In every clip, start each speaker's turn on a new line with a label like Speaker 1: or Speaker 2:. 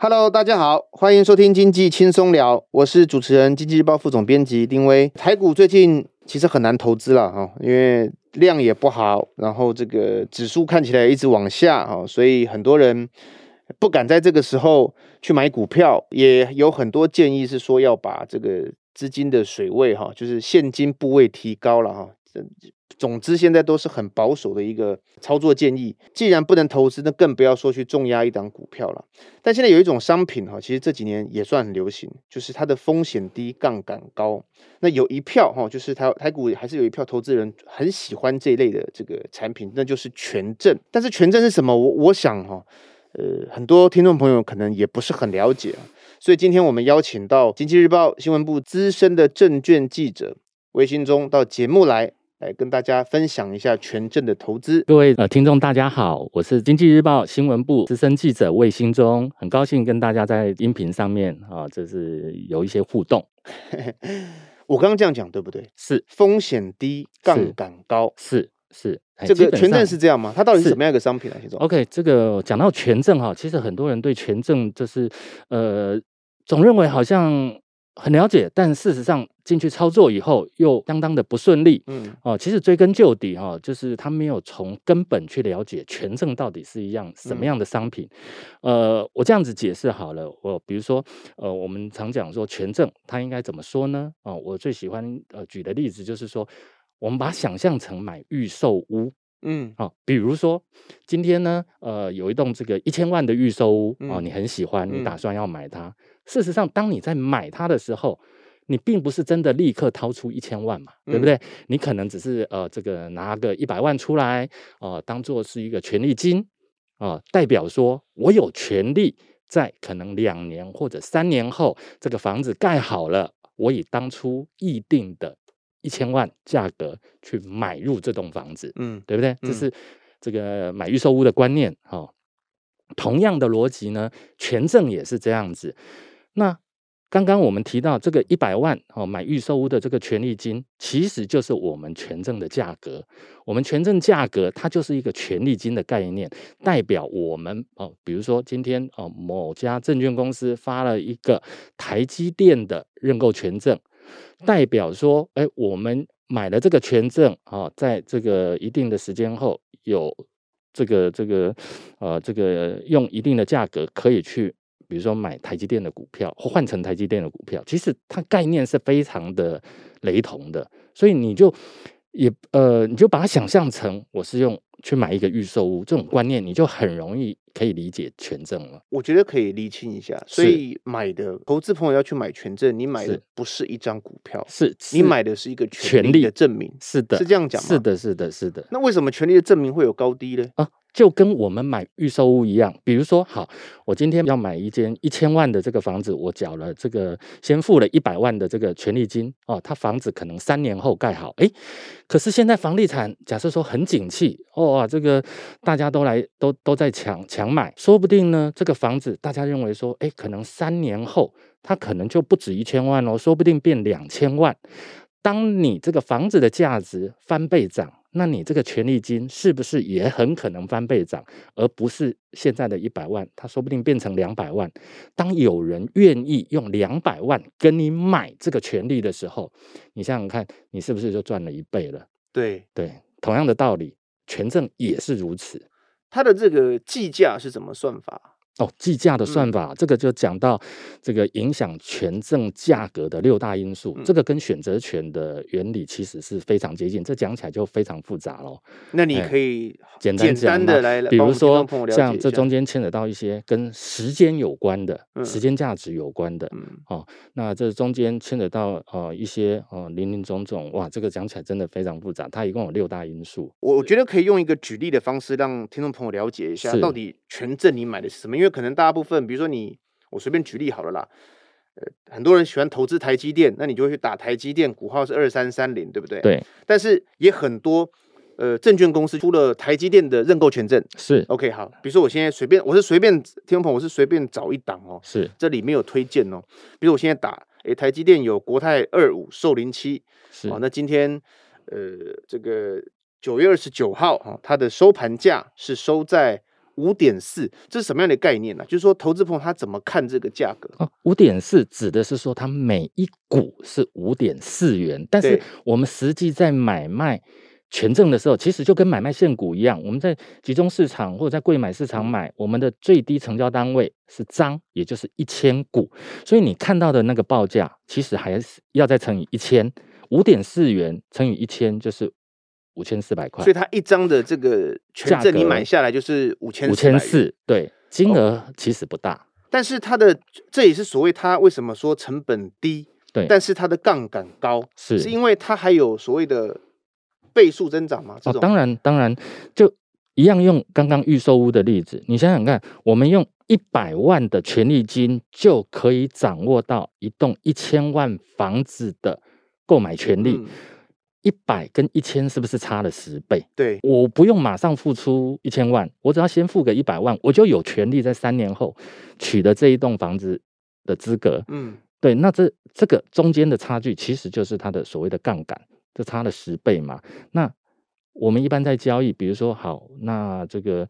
Speaker 1: Hello，大家好，欢迎收听经济轻松聊，我是主持人、经济日报副总编辑丁威。台股最近其实很难投资了哈，因为量也不好，然后这个指数看起来一直往下啊，所以很多人不敢在这个时候去买股票，也有很多建议是说要把这个资金的水位哈，就是现金部位提高了哈。总之，现在都是很保守的一个操作建议。既然不能投资，那更不要说去重压一档股票了。但现在有一种商品哈，其实这几年也算很流行，就是它的风险低、杠杆高。那有一票哈，就是台台股还是有一票投资人很喜欢这一类的这个产品，那就是权证。但是权证是什么？我我想哈，呃，很多听众朋友可能也不是很了解。所以今天我们邀请到《经济日报》新闻部资深的证券记者魏信忠到节目来。来跟大家分享一下权证的投资。
Speaker 2: 各位呃听众大家好，我是经济日报新闻部资深记者魏兴忠，很高兴跟大家在音频上面啊，这是有一些互动。
Speaker 1: 我刚刚这样讲对不对？
Speaker 2: 是
Speaker 1: 风险低，杠杆高。
Speaker 2: 是是，
Speaker 1: 这个权证是这样吗？它到底是什么样一个商品啊？兴忠
Speaker 2: ？OK，这个讲到权证哈，其实很多人对权证就是呃，总认为好像。很了解，但事实上进去操作以后又相当的不顺利。嗯，哦，其实追根究底哈，就是他没有从根本去了解权证到底是一样什么样的商品。嗯、呃，我这样子解释好了，我比如说，呃，我们常讲说权证，它应该怎么说呢？哦，我最喜欢呃举的例子就是说，我们把它想象成买预售屋。嗯，好、哦，比如说今天呢，呃，有一栋这个一千万的预售屋哦，你很喜欢，你打算要买它。嗯事实上，当你在买它的时候，你并不是真的立刻掏出一千万嘛，对不对？嗯、你可能只是呃，这个拿个一百万出来，呃，当做是一个权利金，啊、呃，代表说我有权利在可能两年或者三年后，这个房子盖好了，我以当初议定的一千万价格去买入这栋房子，嗯，对不对？这是这个买预售屋的观念，哈、呃。同样的逻辑呢，权证也是这样子。那刚刚我们提到这个一百万哦，买预售屋的这个权利金，其实就是我们权证的价格。我们权证价格它就是一个权利金的概念，代表我们哦，比如说今天哦，某家证券公司发了一个台积电的认购权证，代表说，哎，我们买了这个权证啊，在这个一定的时间后，有这个这个呃，这个用一定的价格可以去。比如说买台积电的股票或换成台积电的股票，其实它概念是非常的雷同的，所以你就也呃，你就把它想象成我是用去买一个预售屋这种观念，你就很容易可以理解权证了。
Speaker 1: 我觉得可以厘清一下，所以买的投资朋友要去买权证，你买的不是一张股票，
Speaker 2: 是，
Speaker 1: 是你买的是一个权利的证明，
Speaker 2: 是的，
Speaker 1: 是这样讲吗？
Speaker 2: 是的，是的，是的。
Speaker 1: 那为什么权利的证明会有高低呢？啊？
Speaker 2: 就跟我们买预售屋一样，比如说，好，我今天要买一间一千万的这个房子，我缴了这个先付了一百万的这个权利金哦，他房子可能三年后盖好，诶，可是现在房地产假设说很景气哦，这个大家都来都都在抢抢买，说不定呢，这个房子大家认为说，诶，可能三年后它可能就不止一千万哦，说不定变两千万。当你这个房子的价值翻倍涨。那你这个权利金是不是也很可能翻倍涨，而不是现在的一百万，它说不定变成两百万。当有人愿意用两百万跟你买这个权利的时候，你想想看，你是不是就赚了一倍了？
Speaker 1: 对
Speaker 2: 对，同样的道理，权证也是如此。
Speaker 1: 它的这个计价是怎么算法？
Speaker 2: 哦，计价的算法，嗯、这个就讲到这个影响权证价格的六大因素，嗯、这个跟选择权的原理其实是非常接近，这讲起来就非常复杂喽。
Speaker 1: 那你可以
Speaker 2: 简单
Speaker 1: 简单的来，
Speaker 2: 比如说像这中间牵扯到一些跟时间有关的、嗯、时间价值有关的，嗯、哦，那这中间牵扯到呃一些呃林林总总，哇，这个讲起来真的非常复杂，它一共有六大因素。
Speaker 1: 我我觉得可以用一个举例的方式让听众朋友了解一下，到底权证你买的是什么，因为。可能大部分，比如说你，我随便举例好了啦。呃，很多人喜欢投资台积电，那你就会去打台积电，股号是二三三零，对不对？
Speaker 2: 对。
Speaker 1: 但是也很多呃证券公司出了台积电的认购权证，
Speaker 2: 是
Speaker 1: OK 好。比如说我现在随便，我是随便听众朋友，我是随便找一档哦，
Speaker 2: 是这
Speaker 1: 里面有推荐哦。比如我现在打，诶，台积电有国泰二五寿零七，是哦。那今天呃这个九月二十九号哈，它的收盘价是收在。五点四，这是什么样的概念呢、啊？就是说，投资朋友他怎么看这个价格？
Speaker 2: 哦，五点四指的是说，它每一股是五点四元，但是我们实际在买卖权证的时候，其实就跟买卖现股一样，我们在集中市场或者在柜买市场买，我们的最低成交单位是张，也就是一千股，所以你看到的那个报价，其实还是要再乘以一千，五点四元乘以一千就是。五千四百块，
Speaker 1: 所以它一张的这个权证你买下来就是五千
Speaker 2: 五千四，对，金额其实不大，哦、
Speaker 1: 但是它的这也是所谓它为什么说成本低，
Speaker 2: 对，
Speaker 1: 但是它的杠杆高，
Speaker 2: 是。
Speaker 1: 是因为它还有所谓的倍数增长吗？
Speaker 2: 哦，当然当然，就一样用刚刚预售屋的例子，你想想看，我们用一百万的权利金就可以掌握到一栋一千万房子的购买权利。嗯一百跟一千是不是差了十倍？
Speaker 1: 对，
Speaker 2: 我不用马上付出一千万，我只要先付个一百万，我就有权利在三年后取得这一栋房子的资格。嗯，对，那这这个中间的差距其实就是它的所谓的杠杆，就差了十倍嘛。那我们一般在交易，比如说好，那这个。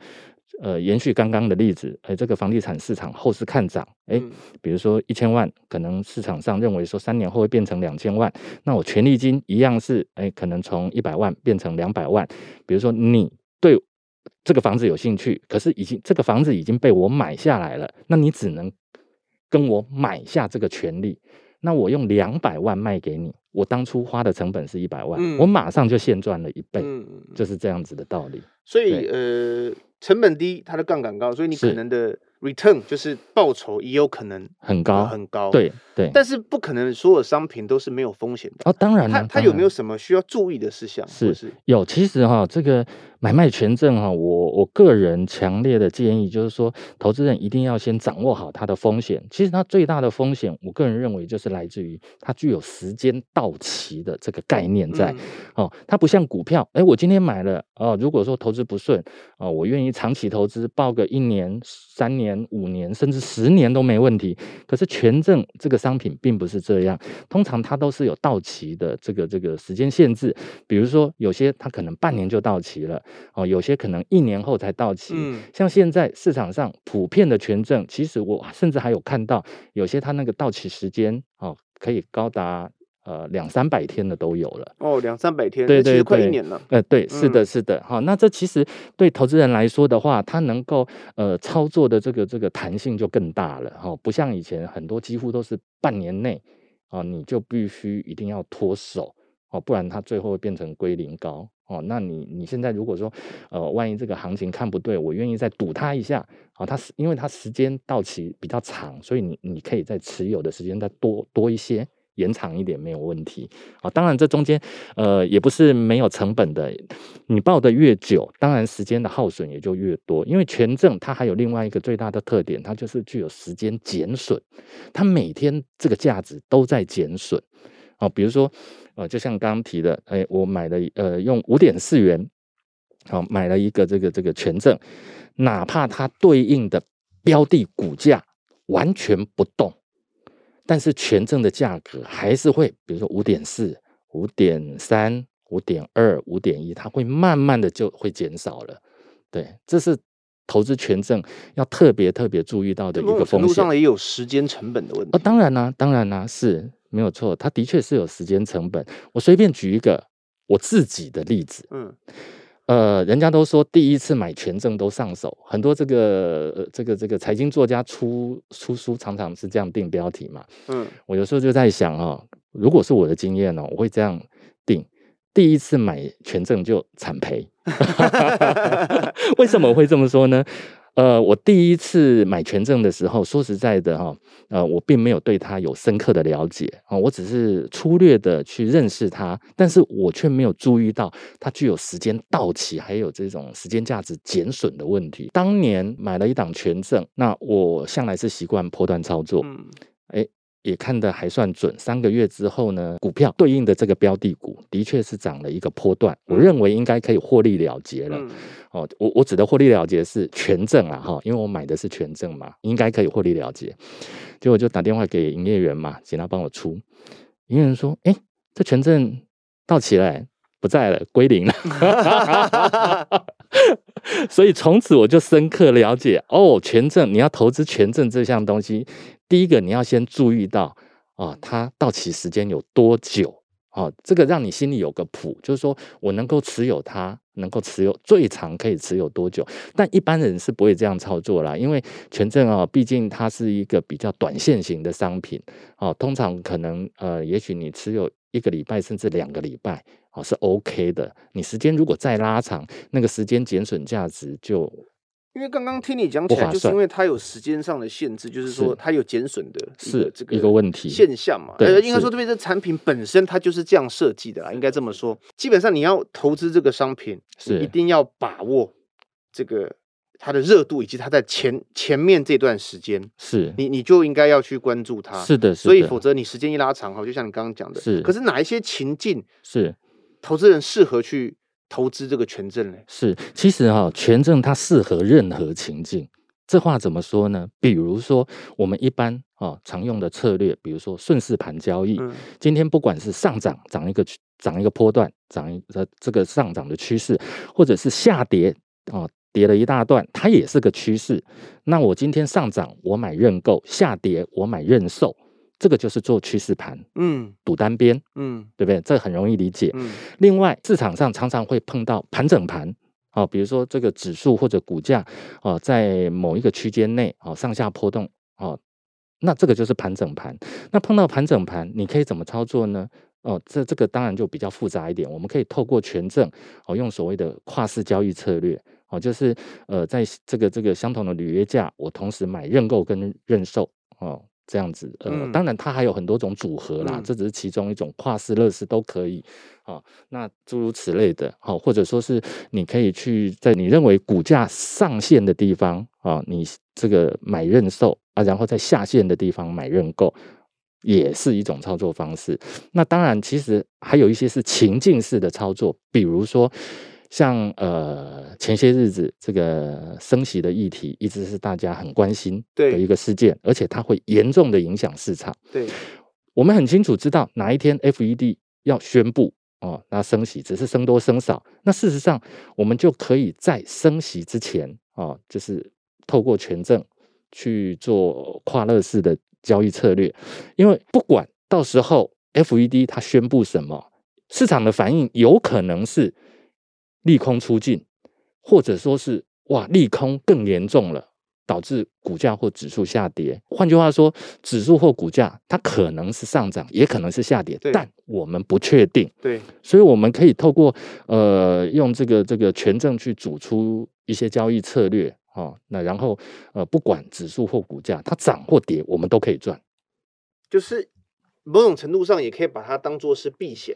Speaker 2: 呃，延续刚刚的例子，哎，这个房地产市场后市看涨，哎，比如说一千万，可能市场上认为说三年后会变成两千万，那我权利金一样是，哎，可能从一百万变成两百万。比如说你对这个房子有兴趣，可是已经这个房子已经被我买下来了，那你只能跟我买下这个权利，那我用两百万卖给你，我当初花的成本是一百万，嗯，我马上就现赚了一倍，嗯，就是这样子的道理。
Speaker 1: 所以，呃。成本低，它的杠杆高，所以你可能的 return 就是报酬也有可能
Speaker 2: 很高
Speaker 1: 很高。
Speaker 2: 对对，
Speaker 1: 但是不可能所有商品都是没有风险的
Speaker 2: 哦。当然了，
Speaker 1: 它它有没有什么需要注意的事项？
Speaker 2: 是是有，其实哈，这个买卖权证哈，我我个人强烈的建议就是说，投资人一定要先掌握好它的风险。其实它最大的风险，我个人认为就是来自于它具有时间到期的这个概念在。哦，它不像股票，哎，我今天买了哦，如果说投资不顺哦，我愿意长期投资，抱个一年、三年、五年，甚至十年都没问题。可是权证这个商品并不是这样，通常它都是有到期的这个这个时间限制。比如说，有些它可能半年就到期了，哦，有些可能一年后才到期。嗯，像现在市场上普遍的权证，其实我甚至还有看到有些它那个到期时间哦，可以高达。呃，两三百天的都有了
Speaker 1: 哦，两三百天，
Speaker 2: 对对对，
Speaker 1: 快一年了。
Speaker 2: 呃，对，是的，是的，好、嗯，那这其实对投资人来说的话，他能够呃操作的这个这个弹性就更大了哈、哦，不像以前很多几乎都是半年内啊、哦，你就必须一定要脱手哦，不然它最后会变成归零高哦。那你你现在如果说呃，万一这个行情看不对，我愿意再赌它一下啊，它、哦、是因为它时间到期比较长，所以你你可以在持有的时间再多多一些。延长一点没有问题啊，当然这中间呃也不是没有成本的，你报得越久，当然时间的耗损也就越多。因为权证它还有另外一个最大的特点，它就是具有时间减损，它每天这个价值都在减损啊。比如说呃，就像刚刚提的，哎，我买了呃用五点四元，好买了一个这个这个权证，哪怕它对应的标的股价完全不动。但是权证的价格还是会，比如说五点四、五点三、五点二、五点一，它会慢慢的就会减少了。对，这是投资权证要特别特别注意到的一个风险。程度
Speaker 1: 上也有时间成本的问题。
Speaker 2: 哦，当然啦、啊，当然啦、啊，是没有错，它的确是有时间成本。我随便举一个我自己的例子，嗯。呃，人家都说第一次买权证都上手，很多这个呃这个这个财经作家出出书常常是这样定标题嘛。嗯，我有时候就在想哦，如果是我的经验呢、哦，我会这样定：第一次买权证就惨赔。为什么我会这么说呢？呃，我第一次买权证的时候，说实在的哈，呃，我并没有对它有深刻的了解啊，我只是粗略的去认识它，但是我却没有注意到它具有时间到期，还有这种时间价值减损的问题。当年买了一档权证，那我向来是习惯波段操作，嗯，也看得还算准。三个月之后呢，股票对应的这个标的股的确是涨了一个波段，我认为应该可以获利了结了。嗯、哦，我我指的获利了结是权证啊，哈，因为我买的是权证嘛，应该可以获利了结。结果我就打电话给营业员嘛，请他帮我出。营业员说：“哎，这权证到期了，不在了，归零了。所以从此我就深刻了解哦，权证你要投资权证这项东西，第一个你要先注意到啊，它到期时间有多久。哦，这个让你心里有个谱，就是说我能够持有它，能够持有最长可以持有多久？但一般人是不会这样操作啦，因为权证啊，毕竟它是一个比较短线型的商品，哦，通常可能呃，也许你持有一个礼拜甚至两个礼拜，哦是 OK 的。你时间如果再拉长，那个时间减损价值就。
Speaker 1: 因为刚刚听你讲起来，就是因为它有时间上的限制，就是说它有减损的
Speaker 2: 是这个一个问题
Speaker 1: 现象嘛？对，应该说这边这产品本身它就是这样设计的啦，应该这么说。基本上你要投资这个商品，是一定要把握这个它的热度以及它在前前面这段时间，
Speaker 2: 是
Speaker 1: 你你就应该要去关注它。
Speaker 2: 是的，
Speaker 1: 所以否则你时间一拉长哈，就像你刚刚讲的，
Speaker 2: 是。
Speaker 1: 可是哪一些情境
Speaker 2: 是
Speaker 1: 投资人适合去？投资这个权证呢？
Speaker 2: 是，其实哈、哦，权证它适合任何情境。这话怎么说呢？比如说，我们一般啊、哦、常用的策略，比如说顺势盘交易。嗯、今天不管是上涨，涨一个涨一个波段，涨一个这个上涨的趋势，或者是下跌啊、哦、跌了一大段，它也是个趋势。那我今天上涨，我买认购；下跌，我买认售。这个就是做趋势盘，嗯，赌单边，嗯，对不对？这很容易理解。嗯，另外市场上常常会碰到盘整盘，哦，比如说这个指数或者股价，哦，在某一个区间内，哦，上下波动，哦，那这个就是盘整盘。那碰到盘整盘，你可以怎么操作呢？哦，这这个当然就比较复杂一点。我们可以透过权证，哦，用所谓的跨市交易策略，哦，就是呃，在这个这个相同的履约价，我同时买认购跟认售，哦。这样子，呃，嗯、当然它还有很多种组合啦，嗯、这只是其中一种，跨市、乐式都可以，哦，那诸如此类的，好、哦，或者说是你可以去在你认为股价上限的地方，啊、哦，你这个买认售啊，然后在下限的地方买认购，也是一种操作方式。那当然，其实还有一些是情境式的操作，比如说。像呃前些日子这个升息的议题一直是大家很关心的一个事件，而且它会严重的影响市场。对，我们很清楚知道哪一天 FED 要宣布哦，那升息只是升多升少，那事实上我们就可以在升息之前哦，就是透过权证去做跨乐式的交易策略，因为不管到时候 FED 它宣布什么，市场的反应有可能是。利空出尽，或者说是哇，利空更严重了，导致股价或指数下跌。换句话说，指数或股价它可能是上涨，也可能是下跌，但我们不确定。对，所以我们可以透过呃，用这个这个权证去组出一些交易策略哦。那然后呃，不管指数或股价它涨或跌，我们都可以赚。
Speaker 1: 就是某种程度上，也可以把它当做是避险。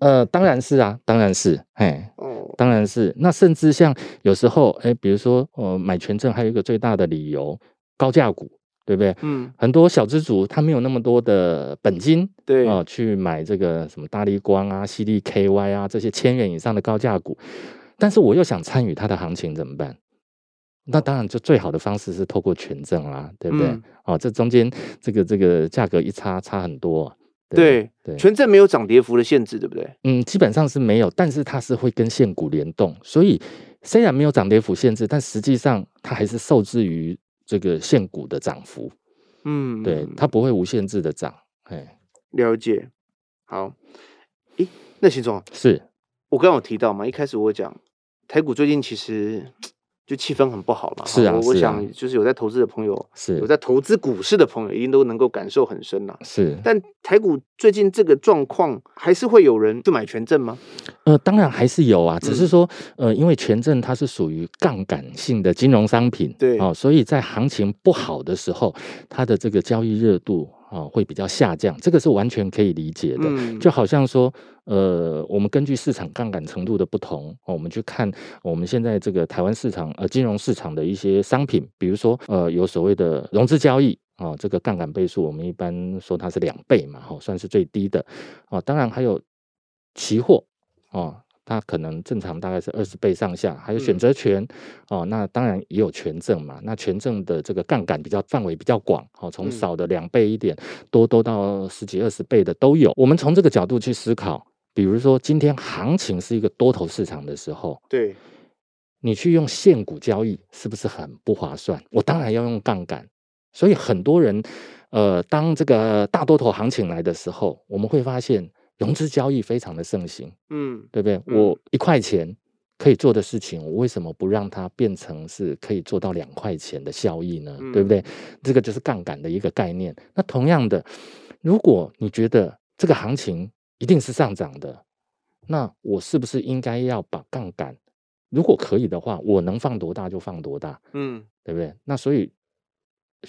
Speaker 2: 呃，当然是啊，当然是，哎，哦，当然是。那甚至像有时候，哎，比如说，呃，买权证还有一个最大的理由，高价股，对不对？嗯，很多小资主他没有那么多的本金，对啊，呃，去买这个什么大力光啊、CDKY 啊这些千元以上的高价股，但是我又想参与它的行情怎么办？那当然，就最好的方式是透过权证啦，对不对？嗯，哦，这中间这个这个价格一差差很多。
Speaker 1: 对对，权证没有涨跌幅的限制，对不对？
Speaker 2: 嗯，基本上是没有，但是它是会跟现股联动，所以虽然没有涨跌幅限制，但实际上它还是受制于这个现股的涨幅。嗯，对，它不会无限制的涨。哎，
Speaker 1: 了解。好，诶，那秦总
Speaker 2: 是
Speaker 1: 我刚刚有提到嘛？一开始我讲台股最近其实。就气氛很不好嘛，
Speaker 2: 是啊，
Speaker 1: 我想就是有在投资的朋友，
Speaker 2: 是
Speaker 1: 有在投资股市的朋友，一定都能够感受很深呐。
Speaker 2: 是，
Speaker 1: 但台股最近这个状况，还是会有人去买权证吗？
Speaker 2: 呃，当然还是有啊，只是说，呃，因为权证它是属于杠杆性的金融商品，对啊，所以在行情不好的时候，它的这个交易热度。啊，会比较下降，这个是完全可以理解的。嗯、就好像说，呃，我们根据市场杠杆程度的不同，我们去看我们现在这个台湾市场呃金融市场的一些商品，比如说呃有所谓的融资交易啊，这个杠杆倍数我们一般说它是两倍嘛，哈，算是最低的啊。当然还有期货啊。它可能正常大概是二十倍上下，还有选择权、嗯、哦，那当然也有权证嘛。那权证的这个杠杆比较范围比较广，哦，从少的两倍一点，多多到十几二十倍的都有。我们从这个角度去思考，比如说今天行情是一个多头市场的时候，
Speaker 1: 对，
Speaker 2: 你去用现股交易是不是很不划算？我当然要用杠杆，所以很多人，呃，当这个大多头行情来的时候，我们会发现融资交易非常的盛行，嗯，对不对？嗯、我一块钱。可以做的事情，我为什么不让它变成是可以做到两块钱的效益呢？嗯、对不对？这个就是杠杆的一个概念。那同样的，如果你觉得这个行情一定是上涨的，那我是不是应该要把杠杆，如果可以的话，我能放多大就放多大？嗯，对不对？那所以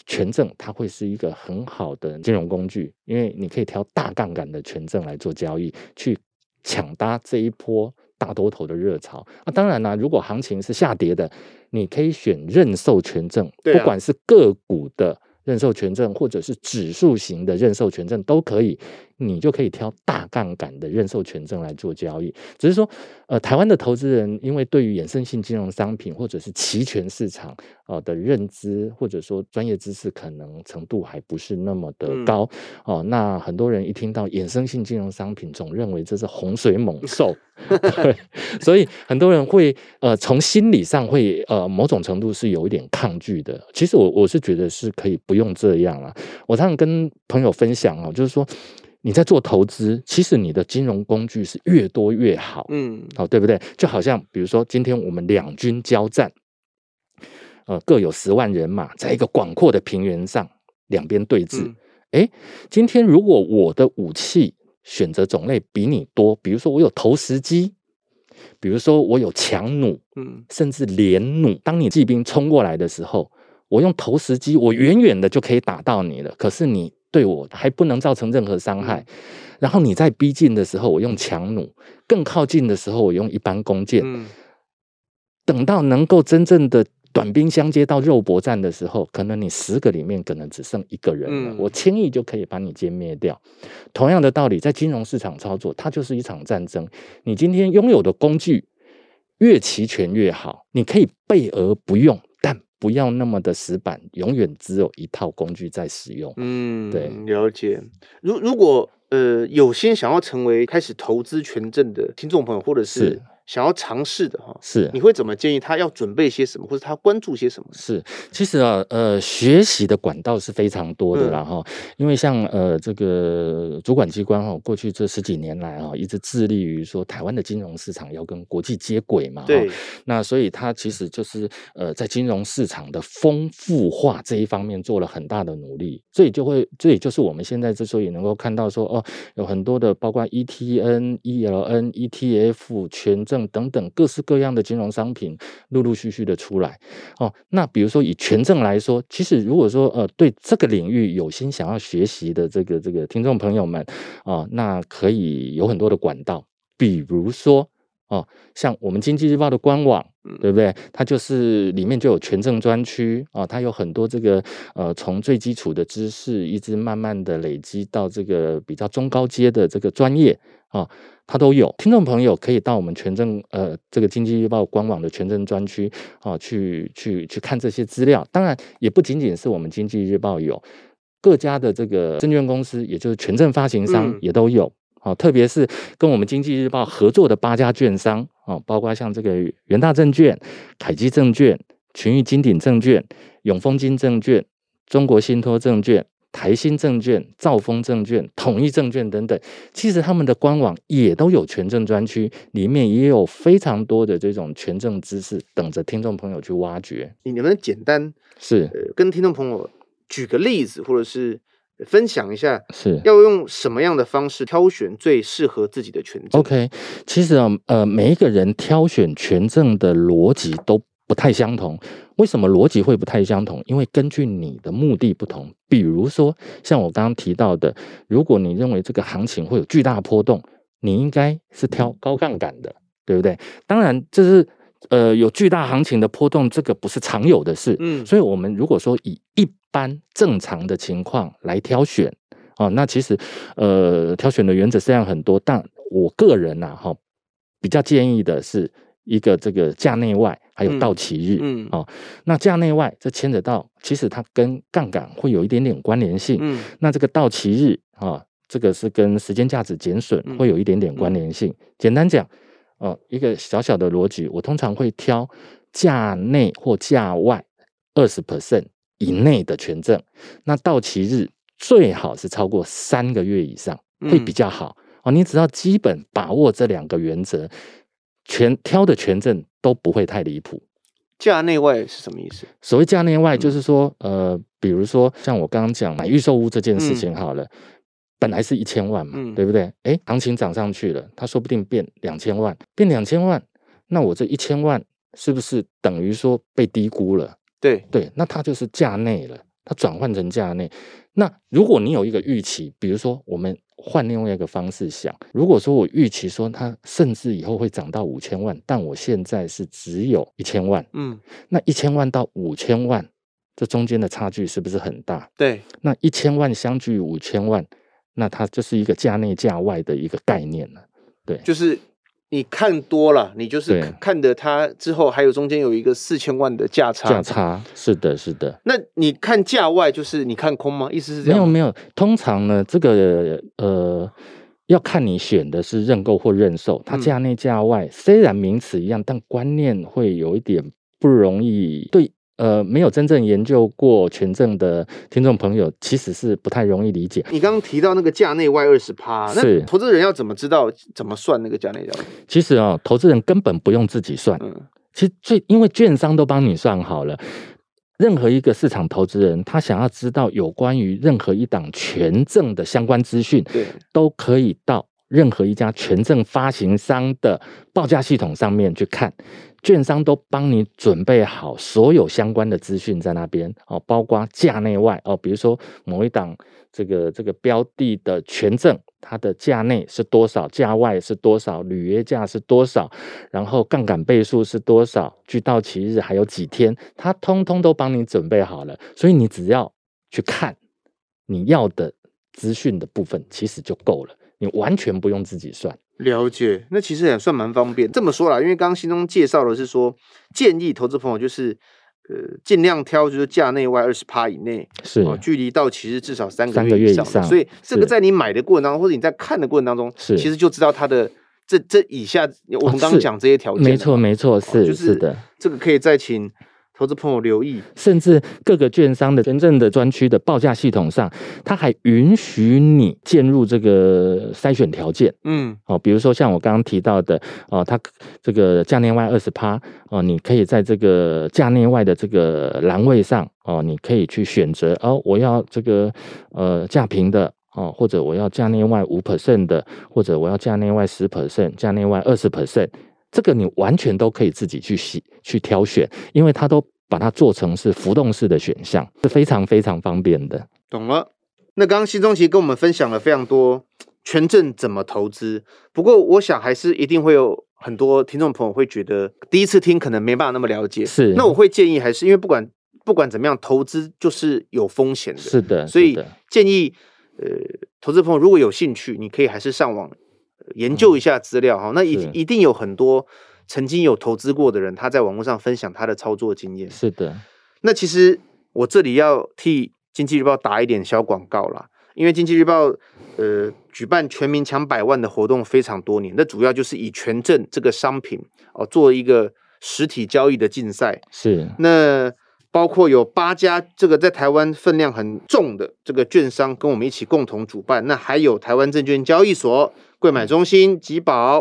Speaker 2: 权证它会是一个很好的金融工具，因为你可以挑大杠杆的权证来做交易，去抢搭这一波。大多头的热潮啊，当然啦，如果行情是下跌的，你可以选认售权证，不管是个股的。认售权证或者是指数型的认售权证都可以，你就可以挑大杠杆的认售权证来做交易。只是说，呃，台湾的投资人因为对于衍生性金融商品或者是期权市场呃的认知或者说专业知识可能程度还不是那么的高哦、嗯呃。那很多人一听到衍生性金融商品，总认为这是洪水猛兽，对，所以很多人会呃从心理上会呃某种程度是有一点抗拒的。其实我我是觉得是可以。不用这样了。我常常跟朋友分享哦，就是说你在做投资，其实你的金融工具是越多越好，嗯，好，对不对？就好像比如说今天我们两军交战，呃，各有十万人马，在一个广阔的平原上两边对峙。哎、嗯，今天如果我的武器选择种类比你多，比如说我有投石机，比如说我有强弩，嗯，甚至连弩，当你骑兵冲过来的时候。我用投石机，我远远的就可以打到你了。可是你对我还不能造成任何伤害。然后你在逼近的时候，我用强弩；更靠近的时候，我用一般弓箭。等到能够真正的短兵相接到肉搏战的时候，可能你十个里面可能只剩一个人了。我轻易就可以把你歼灭掉。同样的道理，在金融市场操作，它就是一场战争。你今天拥有的工具越齐全越好，你可以备而不用。不要那么的死板，永远只有一套工具在使用。嗯，对，
Speaker 1: 了解。如如果呃有心想要成为开始投资权证的听众朋友，或者是，是。想要尝试的哈，是你会怎么建议他要准备些什么，或者他关注些什么？
Speaker 2: 是，其实啊，呃，学习的管道是非常多的啦哈，嗯、因为像呃这个主管机关哈，过去这十几年来啊，一直致力于说台湾的金融市场要跟国际接轨嘛，对，那所以他其实就是呃在金融市场的丰富化这一方面做了很大的努力，所以就会，这也就是我们现在之所以能够看到说哦，有很多的包括 ETN、ELN、ETF 权证。等等各式各样的金融商品陆陆续续的出来哦。那比如说以权证来说，其实如果说呃对这个领域有心想要学习的这个这个听众朋友们啊、哦，那可以有很多的管道，比如说哦，像我们经济日报的官网，对不对？它就是里面就有权证专区啊，它有很多这个呃从最基础的知识一直慢慢的累积到这个比较中高阶的这个专业啊。哦它都有，听众朋友可以到我们权证呃这个经济日报官网的权证专区啊，去去去看这些资料。当然，也不仅仅是我们经济日报有，各家的这个证券公司，也就是权证发行商也都有。啊、嗯，特别是跟我们经济日报合作的八家券商啊，包括像这个元大证券、凯基证券、群益金鼎证券、永丰金证券、中国信托证券。台新证券、兆丰证券、统一证券等等，其实他们的官网也都有权证专区，里面也有非常多的这种权证知识等着听众朋友去挖掘。
Speaker 1: 你能不能简单是、呃、跟听众朋友举个例子，或者是分享一下，是要用什么样的方式挑选最适合自己的权证
Speaker 2: ？OK，其实啊，呃，每一个人挑选权证的逻辑都不太相同。为什么逻辑会不太相同？因为根据你的目的不同，比如说像我刚刚提到的，如果你认为这个行情会有巨大波动，你应该是挑高杠杆的，对不对？当然，这是呃有巨大行情的波动，这个不是常有的事。嗯，所以我们如果说以一般正常的情况来挑选啊，那其实呃挑选的原则虽然很多，但我个人呐哈比较建议的是。一个这个价内外还有到期日，哦，那价内外这牵扯到，其实它跟杠杆会有一点点关联性，嗯，那这个到期日啊，这个是跟时间价值减损会有一点点关联性。嗯嗯、简单讲，哦、呃，一个小小的逻辑，我通常会挑价内或价外二十 percent 以内的权证，那到期日最好是超过三个月以上，会比较好。嗯、哦，你只要基本把握这两个原则，全挑的权证都不会太离谱。
Speaker 1: 价内外是什么意思？
Speaker 2: 所谓价内外，就是说，呃，比如说像我刚刚讲买预售屋这件事情，好了，嗯、本来是一千万嘛，嗯、对不对？哎，行情涨上去了，它说不定变两千万，变两千万，那我这一千万是不是等于说被低估了？
Speaker 1: 对
Speaker 2: 对，那它就是价内了，它转换成价内。那如果你有一个预期，比如说我们。换另外一个方式想，如果说我预期说它甚至以后会涨到五千万，但我现在是只有一千万，嗯，那一千万到五千万，这中间的差距是不是很大？
Speaker 1: 对，
Speaker 2: 那一千万相距五千万，那它就是一个价内价外的一个概念了，对，
Speaker 1: 就是。你看多了，你就是看的它之后还有中间有一个四千万的价差。
Speaker 2: 价差是的，是的。
Speaker 1: 那你看价外就是你看空吗？意思是这样？
Speaker 2: 没有没有，通常呢，这个呃要看你选的是认购或认售，它价内价外、嗯、虽然名词一样，但观念会有一点不容易对。呃，没有真正研究过权证的听众朋友，其实是不太容易理解。
Speaker 1: 你刚刚提到那个价内外二十趴，是那投资人要怎么知道怎么算那个价内价外？
Speaker 2: 其实啊、哦，投资人根本不用自己算。嗯，其实最因为券商都帮你算好了。任何一个市场投资人，他想要知道有关于任何一档权证的相关资讯，对，都可以到任何一家权证发行商的报价系统上面去看。券商都帮你准备好所有相关的资讯在那边哦，包括价内外哦，比如说某一档这个这个标的的权证，它的价内是多少，价外是多少，履约价是多少，然后杠杆倍数是多少，距到期日还有几天，它通通都帮你准备好了，所以你只要去看你要的资讯的部分，其实就够了，你完全不用自己算。
Speaker 1: 了解，那其实也算蛮方便。这么说啦，因为刚刚心中介绍的是说，建议投资朋友就是，呃，尽量挑就是价内外二十趴以内，
Speaker 2: 是
Speaker 1: 哦，距离到期日至少三个月以上。以上所以这个在你买的过程当中，或者你在看的过程当中，是其实就知道它的这这以下我们刚刚讲这些条件，
Speaker 2: 没错没错，是、哦、就是是的，
Speaker 1: 这个可以再请。投资朋友留意，
Speaker 2: 甚至各个券商的真正的专区的报价系统上，它还允许你进入这个筛选条件。嗯，哦，比如说像我刚刚提到的，哦，它这个价内外二十趴，哦，你可以在这个价内外的这个栏位上，哦，你可以去选择，哦，我要这个呃价平的，哦，或者我要价内外五 percent 的，或者我要价内外十 percent，价内外二十 percent。这个你完全都可以自己去洗去挑选，因为它都把它做成是浮动式的选项，是非常非常方便的。
Speaker 1: 懂了。那刚刚新中其实跟我们分享了非常多权证怎么投资，不过我想还是一定会有很多听众朋友会觉得第一次听可能没办法那么了解。
Speaker 2: 是。
Speaker 1: 那我会建议还是因为不管不管怎么样，投资就是有风险的。
Speaker 2: 是的。
Speaker 1: 所以建议呃，投资朋友如果有兴趣，你可以还是上网。研究一下资料哈，嗯、那一一定有很多曾经有投资过的人，他在网络上分享他的操作经验。
Speaker 2: 是的，
Speaker 1: 那其实我这里要替经济日报打一点小广告啦，因为经济日报呃举办全民抢百万的活动非常多年，那主要就是以权证这个商品哦做一个实体交易的竞赛。
Speaker 2: 是，
Speaker 1: 那包括有八家这个在台湾分量很重的这个券商跟我们一起共同主办，那还有台湾证券交易所。柜买中心、集保，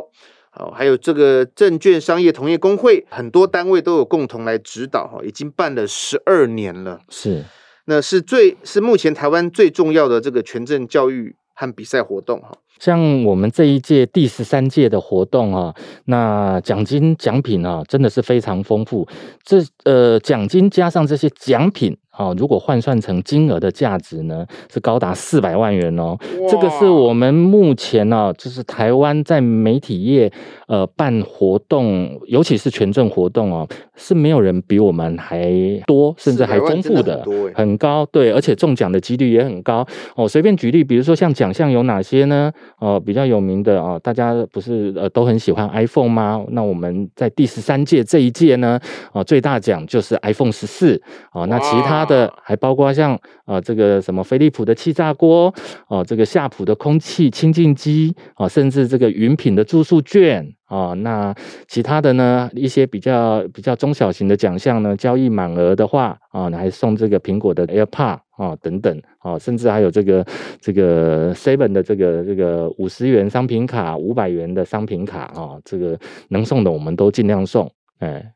Speaker 1: 哦，还有这个证券商业同业工会，很多单位都有共同来指导，哈，已经办了十二年了。
Speaker 2: 是，
Speaker 1: 那是最是目前台湾最重要的这个权证教育看比赛活动，哈。
Speaker 2: 像我们这一届第十三届的活动啊，那奖金奖品啊，真的是非常丰富。这呃，奖金加上这些奖品。哦，如果换算成金额的价值呢，是高达四百万元哦。这个是我们目前呢、啊，就是台湾在媒体业呃办活动，尤其是权证活动哦、啊，是没有人比我们还多，甚至还丰富的，很，很高。对，而且中奖的几率也很高哦。随便举例，比如说像奖项有哪些呢？哦，比较有名的哦，大家不是呃都很喜欢 iPhone 吗？那我们在第十三届这一届呢，哦，最大奖就是 iPhone 十四哦。那其他。的还包括像啊、呃、这个什么飞利浦的气炸锅哦、这个夏普的空气清净机啊，甚至这个云品的住宿券。啊、哦，那其他的呢？一些比较比较中小型的奖项呢，交易满额的话，啊、还送这个苹果的 AirPod 啊、等等，啊、哦，甚至还有这个这个 Seven 的这个这个五十元商品卡、五百元的商品卡啊、哦，这个能送的我们都尽量送，哎，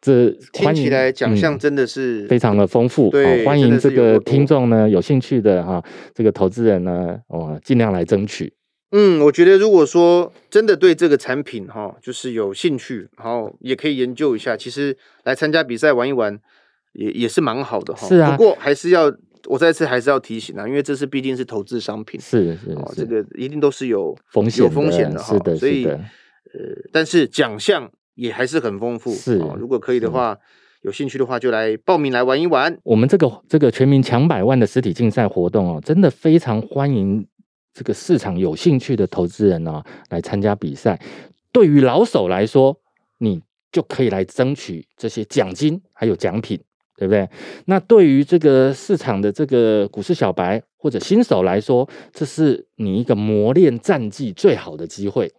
Speaker 2: 这
Speaker 1: 听起来奖项真的是、
Speaker 2: 嗯、非常的丰富，
Speaker 1: 对、
Speaker 2: 哦，欢迎这个听众呢，有兴趣的哈、哦，这个投资人呢，哦，尽量来争取。
Speaker 1: 嗯，我觉得如果说真的对这个产品哈，就是有兴趣，然后也可以研究一下。其实来参加比赛玩一玩也，也也是蛮好的哈。
Speaker 2: 是啊。
Speaker 1: 不过还是要我再次还是要提醒啊，因为这是毕竟是投资商品，
Speaker 2: 是是，
Speaker 1: 是，这个一定都是有
Speaker 2: 风险
Speaker 1: 有风险的哈。
Speaker 2: 是的，
Speaker 1: 所以呃，但是奖项也还是很丰富。
Speaker 2: 是，
Speaker 1: 如果可以的话，有兴趣的话就来报名来玩一玩。
Speaker 2: 我们这个这个全民抢百万的实体竞赛活动哦，真的非常欢迎。这个市场有兴趣的投资人呢、啊，来参加比赛。对于老手来说，你就可以来争取这些奖金还有奖品，对不对？那对于这个市场的这个股市小白或者新手来说，这是你一个磨练战绩最好的机会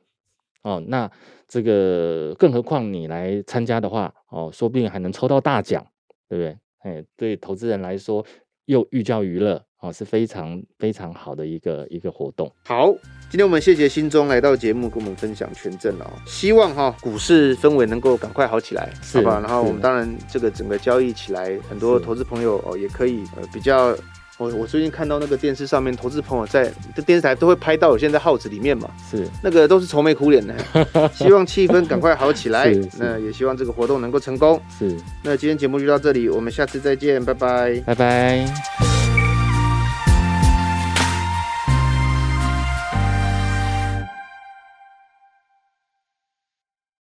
Speaker 2: 哦。那这个更何况你来参加的话，哦，说不定还能抽到大奖，对不对？哎，对投资人来说，又寓教于乐。哦，是非常非常好的一个一个活动。
Speaker 1: 好，今天我们谢谢新忠来到节目，跟我们分享权证哦。希望哈股市氛围能够赶快好起来，是吧？然后我们当然这个整个交易起来，很多投资朋友哦也可以呃比较。我我最近看到那个电视上面，投资朋友在这电视台都会拍到，我现在耗子里面嘛，
Speaker 2: 是
Speaker 1: 那个都是愁眉苦脸的。希望气氛赶快好起来，那也希望这个活动能够成功。
Speaker 2: 是，
Speaker 1: 那今天节目就到这里，我们下次再见，拜拜，
Speaker 2: 拜拜。